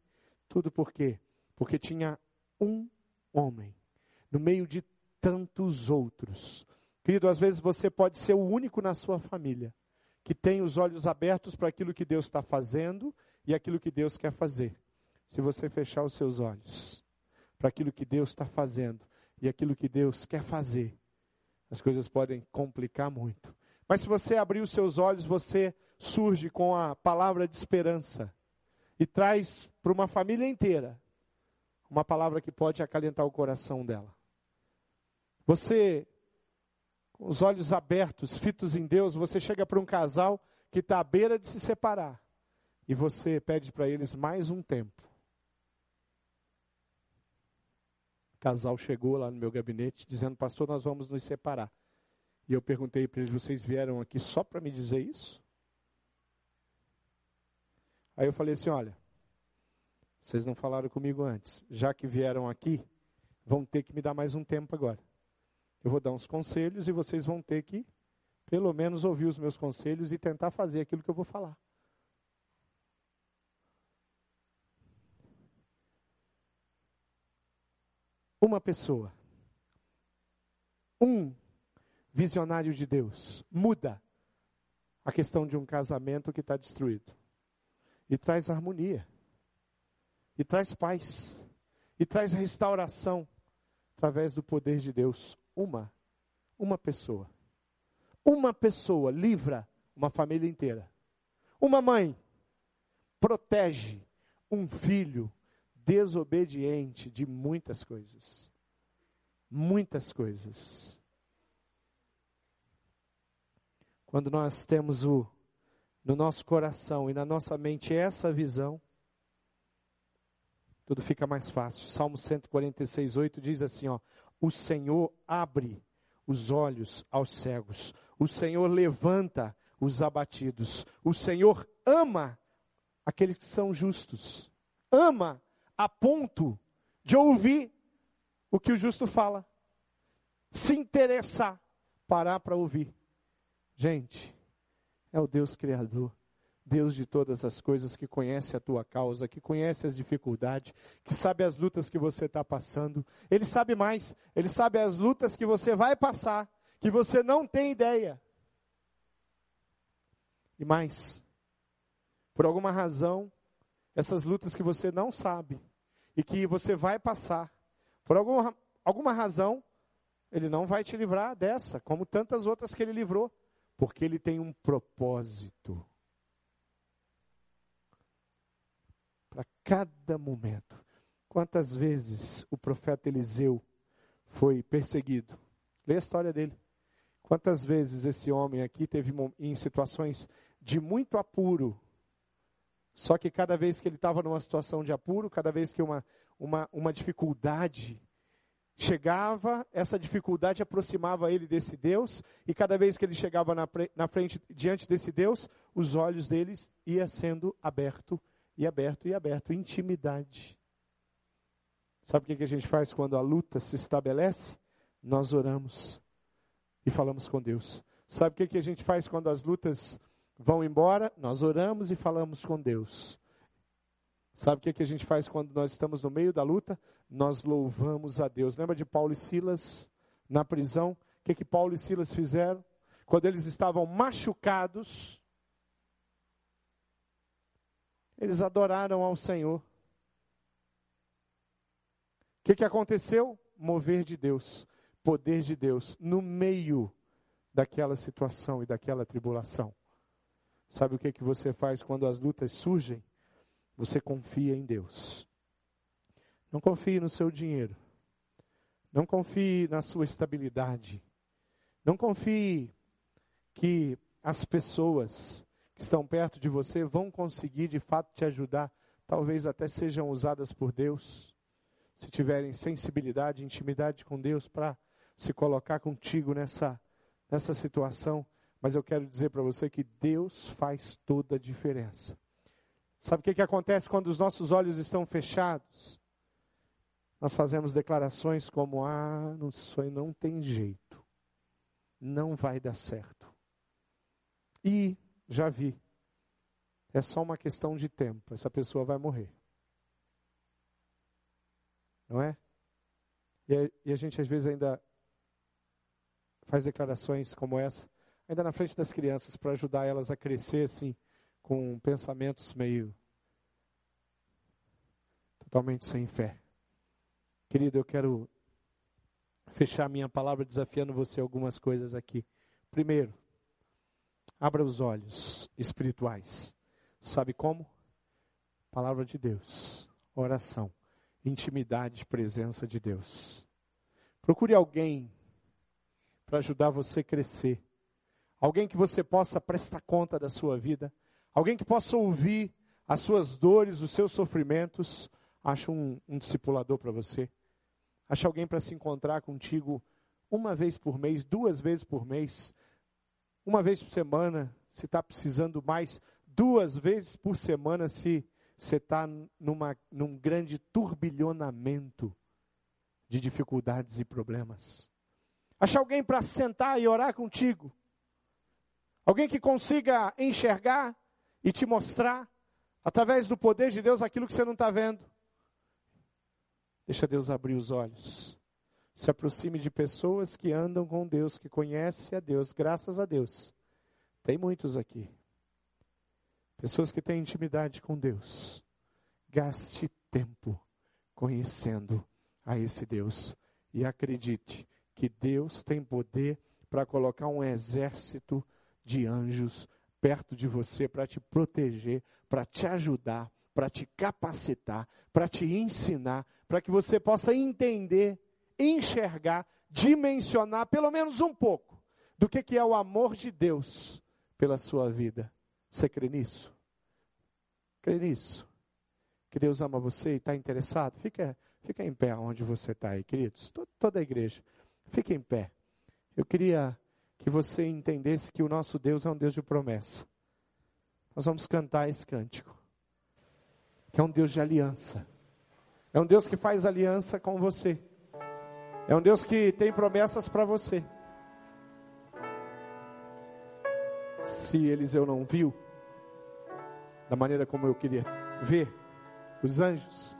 Tudo por quê? Porque tinha um homem no meio de tantos outros. Querido, às vezes você pode ser o único na sua família que tem os olhos abertos para aquilo que Deus está fazendo e aquilo que Deus quer fazer. Se você fechar os seus olhos para aquilo que Deus está fazendo, e aquilo que Deus quer fazer, as coisas podem complicar muito. Mas se você abrir os seus olhos, você surge com a palavra de esperança e traz para uma família inteira uma palavra que pode acalentar o coração dela. Você, com os olhos abertos, fitos em Deus, você chega para um casal que está à beira de se separar e você pede para eles mais um tempo. Casal chegou lá no meu gabinete dizendo: Pastor, nós vamos nos separar. E eu perguntei para eles: Vocês vieram aqui só para me dizer isso? Aí eu falei assim: Olha, vocês não falaram comigo antes. Já que vieram aqui, vão ter que me dar mais um tempo agora. Eu vou dar uns conselhos e vocês vão ter que, pelo menos, ouvir os meus conselhos e tentar fazer aquilo que eu vou falar. Uma pessoa, um visionário de Deus, muda a questão de um casamento que está destruído e traz harmonia. e traz paz, e traz restauração através do poder de Deus. Uma, uma pessoa. Uma pessoa livra uma família inteira. Uma mãe protege um filho desobediente de muitas coisas. Muitas coisas. Quando nós temos o no nosso coração e na nossa mente essa visão, tudo fica mais fácil. Salmo 146, 8 diz assim: ó, O Senhor abre os olhos aos cegos, o Senhor levanta os abatidos, o Senhor ama aqueles que são justos, ama a ponto de ouvir o que o justo fala, se interessar, parar para ouvir. Gente, é o Deus Criador. Deus de todas as coisas, que conhece a tua causa, que conhece as dificuldades, que sabe as lutas que você está passando. Ele sabe mais, ele sabe as lutas que você vai passar, que você não tem ideia. E mais, por alguma razão, essas lutas que você não sabe e que você vai passar, por alguma, alguma razão, ele não vai te livrar dessa, como tantas outras que ele livrou, porque ele tem um propósito. para cada momento. Quantas vezes o profeta Eliseu foi perseguido? Lê a história dele. Quantas vezes esse homem aqui teve em situações de muito apuro, só que cada vez que ele estava numa situação de apuro, cada vez que uma, uma, uma dificuldade chegava, essa dificuldade aproximava ele desse Deus, e cada vez que ele chegava na, na frente, diante desse Deus, os olhos deles ia sendo aberto e aberto e aberto, intimidade. Sabe o que a gente faz quando a luta se estabelece? Nós oramos e falamos com Deus. Sabe o que a gente faz quando as lutas vão embora? Nós oramos e falamos com Deus. Sabe o que a gente faz quando nós estamos no meio da luta? Nós louvamos a Deus. Lembra de Paulo e Silas na prisão? O que, que Paulo e Silas fizeram? Quando eles estavam machucados, eles adoraram ao Senhor. O que, que aconteceu? Mover de Deus, poder de Deus, no meio daquela situação e daquela tribulação. Sabe o que, que você faz quando as lutas surgem? Você confia em Deus. Não confie no seu dinheiro. Não confie na sua estabilidade. Não confie que as pessoas que estão perto de você vão conseguir de fato te ajudar, talvez até sejam usadas por Deus, se tiverem sensibilidade, intimidade com Deus para se colocar contigo nessa nessa situação, mas eu quero dizer para você que Deus faz toda a diferença. Sabe o que, que acontece quando os nossos olhos estão fechados? Nós fazemos declarações como: ah, não, sonho não tem jeito, não vai dar certo. E já vi. É só uma questão de tempo. Essa pessoa vai morrer. Não é? E a, e a gente às vezes ainda faz declarações como essa, ainda na frente das crianças, para ajudar elas a crescer assim, com pensamentos meio totalmente sem fé. Querido, eu quero fechar minha palavra desafiando você algumas coisas aqui. Primeiro, Abra os olhos espirituais. Sabe como? Palavra de Deus, oração, intimidade, presença de Deus. Procure alguém para ajudar você a crescer. Alguém que você possa prestar conta da sua vida. Alguém que possa ouvir as suas dores, os seus sofrimentos. Acha um, um discipulador para você. Acha alguém para se encontrar contigo uma vez por mês, duas vezes por mês uma vez por semana, se está precisando mais, duas vezes por semana, se você está num grande turbilhonamento de dificuldades e problemas. Achar alguém para sentar e orar contigo. Alguém que consiga enxergar e te mostrar, através do poder de Deus, aquilo que você não está vendo. Deixa Deus abrir os olhos. Se aproxime de pessoas que andam com Deus, que conhecem a Deus, graças a Deus. Tem muitos aqui. Pessoas que têm intimidade com Deus. Gaste tempo conhecendo a esse Deus. E acredite que Deus tem poder para colocar um exército de anjos perto de você para te proteger, para te ajudar, para te capacitar, para te ensinar, para que você possa entender, enxergar, dimensionar pelo menos um pouco do que, que é o amor de Deus pela sua vida. Você crê nisso? Crê nisso? Que Deus ama você e está interessado? Fica, fica em pé onde você está aí, queridos. Toda a igreja. Fique em pé. Eu queria que você entendesse que o nosso Deus é um Deus de promessa. Nós vamos cantar esse cântico. Que é um Deus de aliança. É um Deus que faz aliança com você. É um Deus que tem promessas para você. Se Eliseu não viu, da maneira como eu queria ver, os anjos,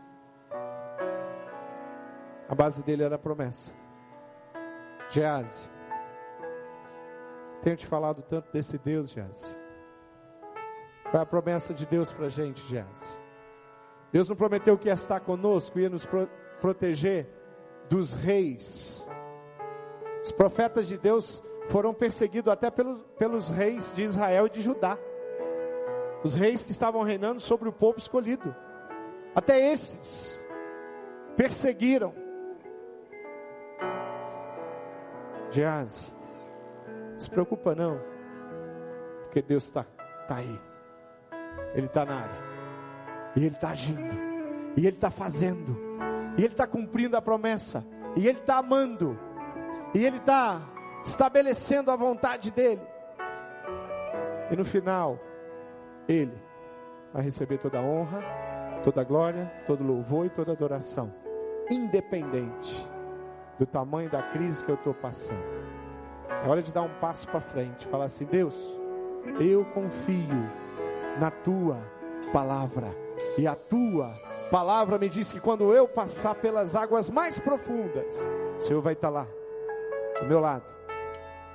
a base dele era a promessa. Gease, tenho te falado tanto desse Deus. Qual é a promessa de Deus para a gente, Gease? Deus não prometeu que ia estar conosco, ia nos pro proteger dos reis. Os profetas de Deus foram perseguidos até pelos, pelos reis de Israel e de Judá. Os reis que estavam reinando sobre o povo escolhido. Até esses perseguiram. Gease, se preocupa não, porque Deus está tá aí, Ele está na área, e Ele está agindo, e Ele está fazendo, e Ele está cumprindo a promessa, e Ele está amando, e Ele está estabelecendo a vontade dEle, e no final, Ele vai receber toda a honra, toda a glória, todo louvor e toda adoração, independente do tamanho da crise que eu estou passando. É hora de dar um passo para frente, falar assim: Deus, eu confio na tua palavra, e a tua palavra me diz que quando eu passar pelas águas mais profundas, o Senhor vai estar lá, do meu lado.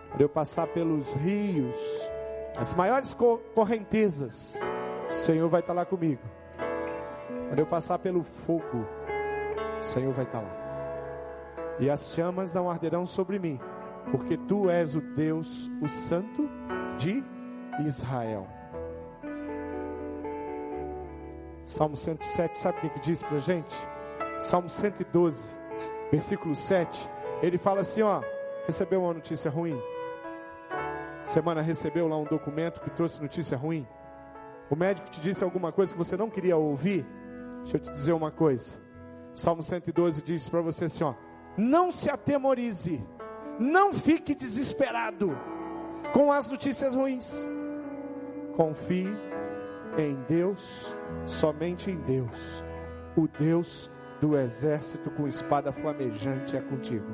Quando eu passar pelos rios, as maiores correntezas, o Senhor vai estar lá comigo. Quando eu passar pelo fogo, o Senhor vai estar lá. E as chamas não arderão sobre mim porque tu és o Deus, o Santo de Israel. Salmo 107, sabe o que, que diz para gente? Salmo 112, versículo 7, ele fala assim: ó, recebeu uma notícia ruim. Semana recebeu lá um documento que trouxe notícia ruim. O médico te disse alguma coisa que você não queria ouvir. Deixa eu te dizer uma coisa. Salmo 112 diz para você assim: ó, não se atemorize não fique desesperado com as notícias ruins. Confie em Deus, somente em Deus. O Deus do exército com espada flamejante é contigo.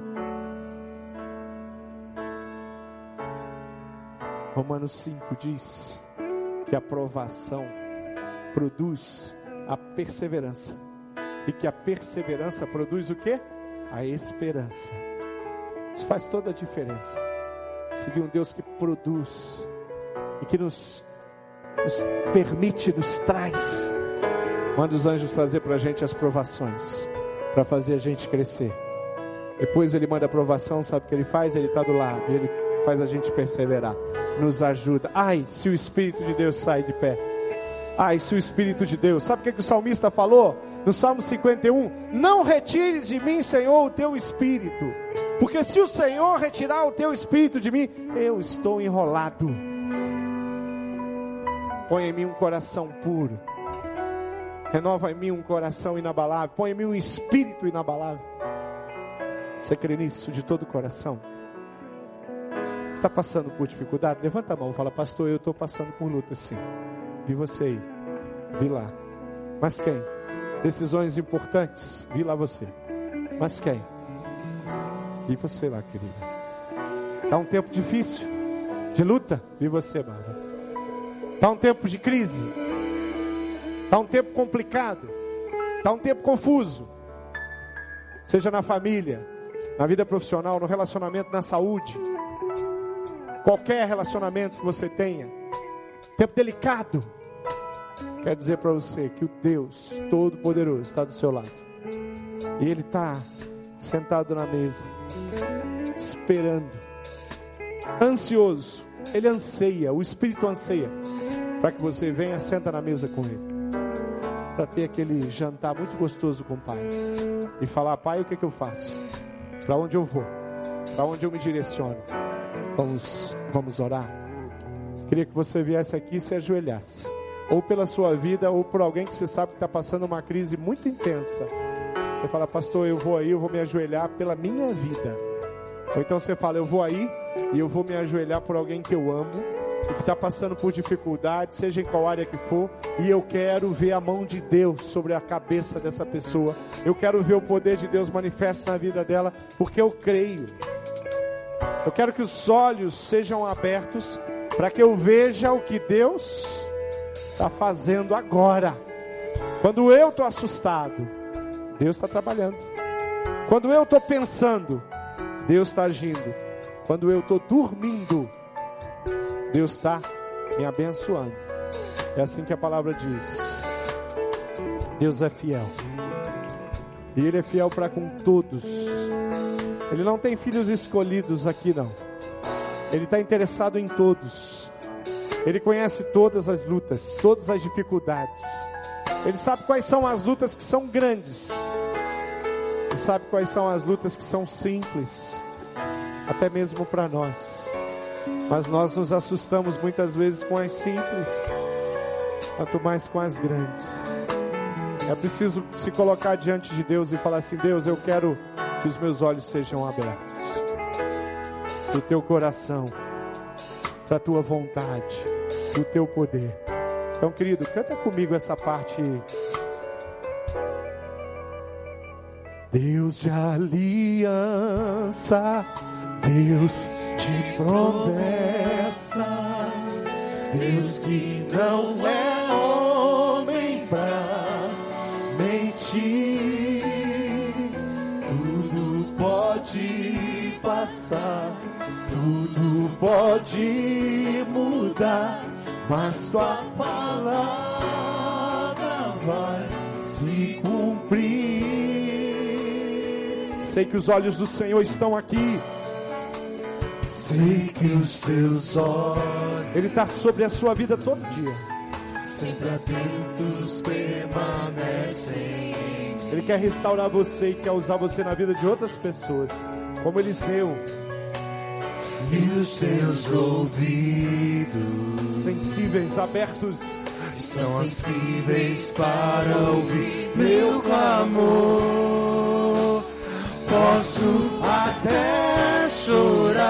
Romanos 5 diz que a provação produz a perseverança. E que a perseverança produz o que? A esperança. Isso faz toda a diferença. Seguir um Deus que produz e que nos, nos permite, nos traz. Manda os anjos trazer para a gente as provações, para fazer a gente crescer. Depois ele manda a provação, sabe o que ele faz? Ele está do lado, ele faz a gente perseverar, nos ajuda. Ai, se o Espírito de Deus sai de pé. Ai, se o Espírito de Deus. Sabe o que, que o salmista falou? No Salmo 51: Não retires de mim, Senhor, o teu espírito. Porque se o Senhor retirar o teu espírito de mim, eu estou enrolado. Põe em mim um coração puro. Renova em mim um coração inabalável. Põe em mim um espírito inabalável. Você crê nisso de todo o coração? Está passando por dificuldade? Levanta a mão e fala, pastor, eu estou passando por luta sim. Vi você aí. Vi lá. Mas quem? Decisões importantes. Vi lá você. Mas quem? Vi você lá, querida. Está um tempo difícil. De luta. Vi você, Mara. Está um tempo de crise. Está um tempo complicado. Está um tempo confuso. Seja na família, na vida profissional, no relacionamento, na saúde. Qualquer relacionamento que você tenha. Tempo delicado quero dizer para você que o Deus Todo-Poderoso está do seu lado. E Ele está sentado na mesa, esperando, ansioso. Ele anseia, o Espírito anseia, para que você venha, senta na mesa com Ele, para ter aquele jantar muito gostoso com o Pai e falar: Pai, o que, que eu faço? Para onde eu vou? Para onde eu me direciono? Vamos, vamos orar. Queria que você viesse aqui e se ajoelhasse ou pela sua vida, ou por alguém que você sabe que está passando uma crise muito intensa. Você fala, pastor, eu vou aí, eu vou me ajoelhar pela minha vida. Ou então você fala, eu vou aí e eu vou me ajoelhar por alguém que eu amo e que está passando por dificuldade, seja em qual área que for, e eu quero ver a mão de Deus sobre a cabeça dessa pessoa. Eu quero ver o poder de Deus manifesto na vida dela, porque eu creio. Eu quero que os olhos sejam abertos para que eu veja o que Deus está fazendo agora. Quando eu estou assustado, Deus está trabalhando. Quando eu estou pensando, Deus está agindo. Quando eu estou dormindo, Deus está me abençoando. É assim que a palavra diz. Deus é fiel. E Ele é fiel para com todos. Ele não tem filhos escolhidos aqui, não. Ele está interessado em todos. Ele conhece todas as lutas, todas as dificuldades. Ele sabe quais são as lutas que são grandes. Ele sabe quais são as lutas que são simples, até mesmo para nós. Mas nós nos assustamos muitas vezes com as simples, quanto mais com as grandes. É preciso se colocar diante de Deus e falar assim: Deus, eu quero que os meus olhos sejam abertos, do teu coração, para a tua vontade do teu poder. Então, querido, canta comigo essa parte. Deus de aliança, Deus de promessas, Deus que não é homem pra mentir, tudo pode passar, tudo pode mudar mas tua palavra vai se cumprir. Sei que os olhos do Senhor estão aqui. Sei que os seus olhos, Ele está sobre a sua vida todo dia. Sempre atentos permanecem. Ele quer restaurar você e quer usar você na vida de outras pessoas, como Eliseu e os teus ouvidos sensíveis, abertos, são sensíveis para ouvir meu clamor. Posso até chorar.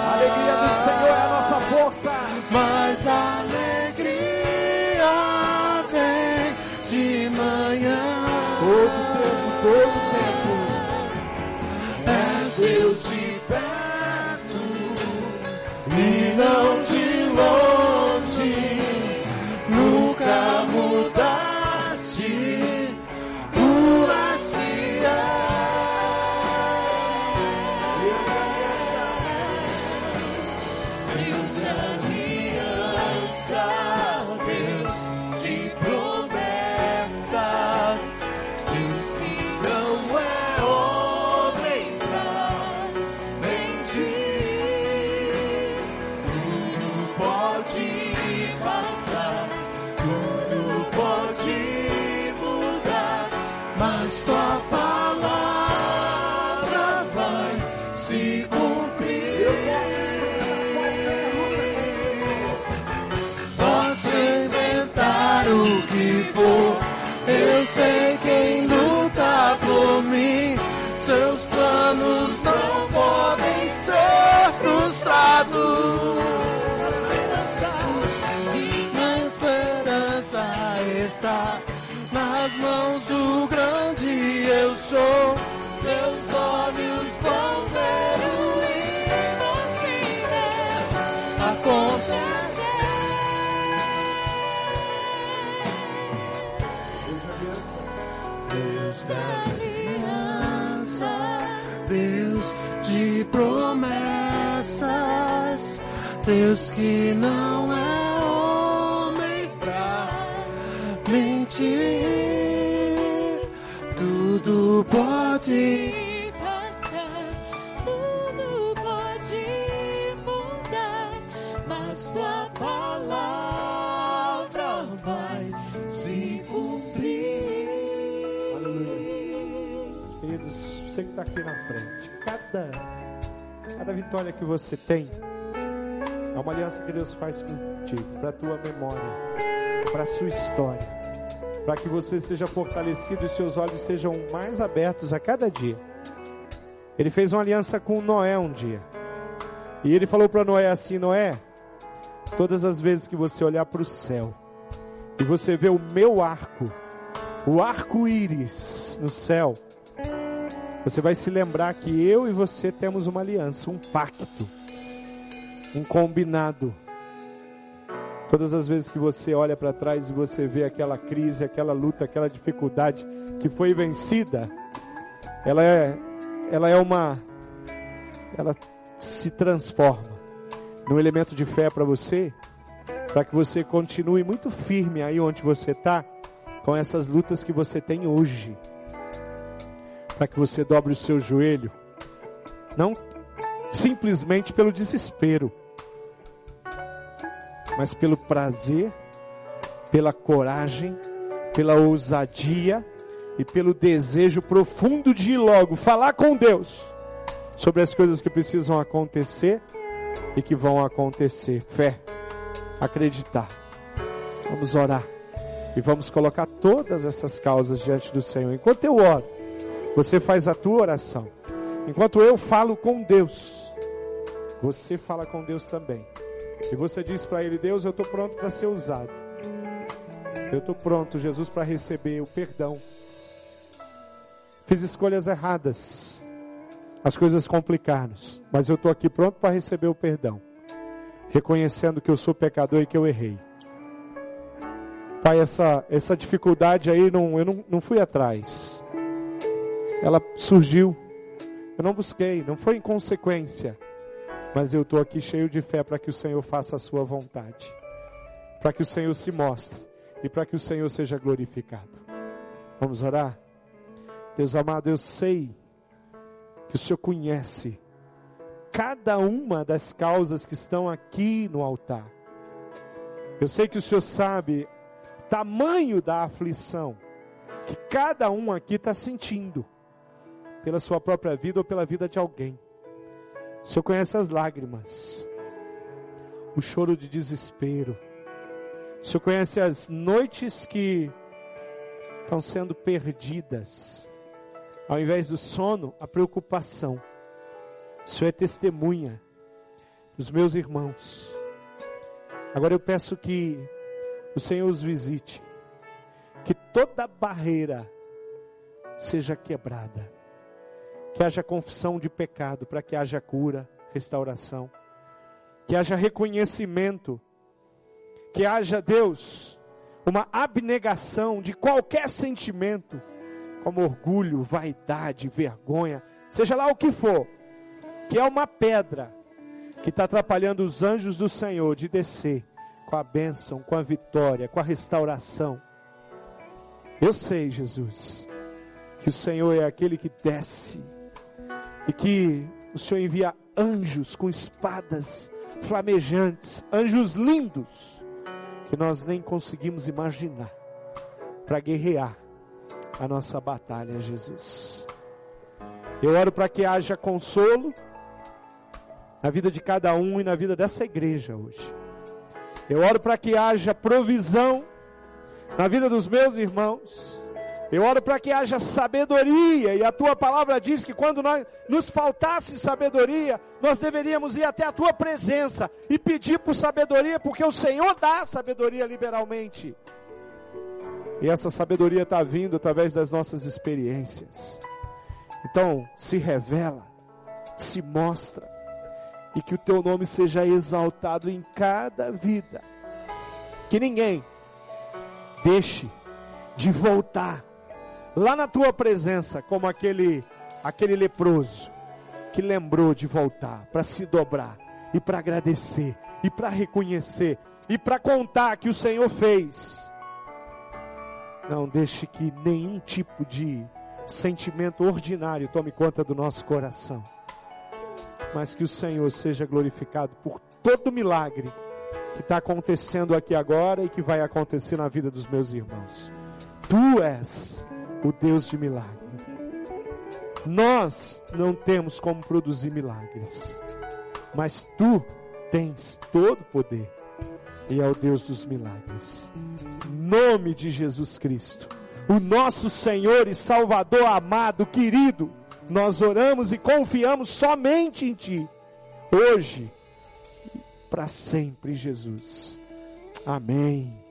A alegria do Senhor é a nossa força, mas a alegria vem de manhã. Todo tempo, todo tempo. És Deus de e não que você tem é uma aliança que Deus faz contigo, para a tua memória, para a sua história, para que você seja fortalecido e seus olhos sejam mais abertos a cada dia. Ele fez uma aliança com Noé um dia. E ele falou para Noé assim: Noé, todas as vezes que você olhar para o céu e você ver o meu arco, o arco-íris no céu, você vai se lembrar que eu e você temos uma aliança, um pacto um combinado. Todas as vezes que você olha para trás e você vê aquela crise, aquela luta, aquela dificuldade que foi vencida, ela é, ela é uma, ela se transforma num elemento de fé para você, para que você continue muito firme aí onde você está, com essas lutas que você tem hoje, para que você dobre o seu joelho, não simplesmente pelo desespero mas pelo prazer, pela coragem, pela ousadia e pelo desejo profundo de ir logo falar com Deus sobre as coisas que precisam acontecer e que vão acontecer. Fé, acreditar. Vamos orar e vamos colocar todas essas causas diante do Senhor. Enquanto eu oro, você faz a tua oração. Enquanto eu falo com Deus, você fala com Deus também. E você diz para ele: Deus, eu estou pronto para ser usado. Eu estou pronto, Jesus, para receber o perdão. Fiz escolhas erradas. As coisas complicaram. Mas eu estou aqui pronto para receber o perdão. Reconhecendo que eu sou pecador e que eu errei. Pai, essa, essa dificuldade aí, não, eu não, não fui atrás. Ela surgiu. Eu não busquei, não foi inconsequência. Mas eu estou aqui cheio de fé para que o Senhor faça a sua vontade. Para que o Senhor se mostre. E para que o Senhor seja glorificado. Vamos orar? Deus amado, eu sei que o Senhor conhece cada uma das causas que estão aqui no altar. Eu sei que o Senhor sabe o tamanho da aflição que cada um aqui está sentindo, pela sua própria vida ou pela vida de alguém. O Senhor conhece as lágrimas, o choro de desespero. O Senhor conhece as noites que estão sendo perdidas. Ao invés do sono, a preocupação. O Senhor é testemunha dos meus irmãos. Agora eu peço que o Senhor os visite, que toda barreira seja quebrada que haja confissão de pecado, para que haja cura, restauração, que haja reconhecimento, que haja, Deus, uma abnegação de qualquer sentimento, como orgulho, vaidade, vergonha, seja lá o que for, que é uma pedra que está atrapalhando os anjos do Senhor de descer com a bênção, com a vitória, com a restauração. Eu sei, Jesus, que o Senhor é aquele que desce e que o Senhor envia anjos com espadas flamejantes, anjos lindos, que nós nem conseguimos imaginar, para guerrear a nossa batalha, Jesus. Eu oro para que haja consolo na vida de cada um e na vida dessa igreja hoje. Eu oro para que haja provisão na vida dos meus irmãos. Eu oro para que haja sabedoria, e a tua palavra diz que quando nós, nos faltasse sabedoria, nós deveríamos ir até a tua presença e pedir por sabedoria, porque o Senhor dá sabedoria liberalmente. E essa sabedoria está vindo através das nossas experiências. Então, se revela, se mostra, e que o teu nome seja exaltado em cada vida. Que ninguém deixe de voltar lá na tua presença, como aquele aquele leproso que lembrou de voltar para se dobrar e para agradecer e para reconhecer e para contar que o Senhor fez. Não deixe que nenhum tipo de sentimento ordinário tome conta do nosso coração. Mas que o Senhor seja glorificado por todo milagre que está acontecendo aqui agora e que vai acontecer na vida dos meus irmãos. Tu és o Deus de milagre. Nós não temos como produzir milagres, mas tu tens todo o poder e é o Deus dos milagres. Nome de Jesus Cristo, o nosso Senhor e Salvador amado, querido, nós oramos e confiamos somente em Ti, hoje, para sempre, Jesus. Amém.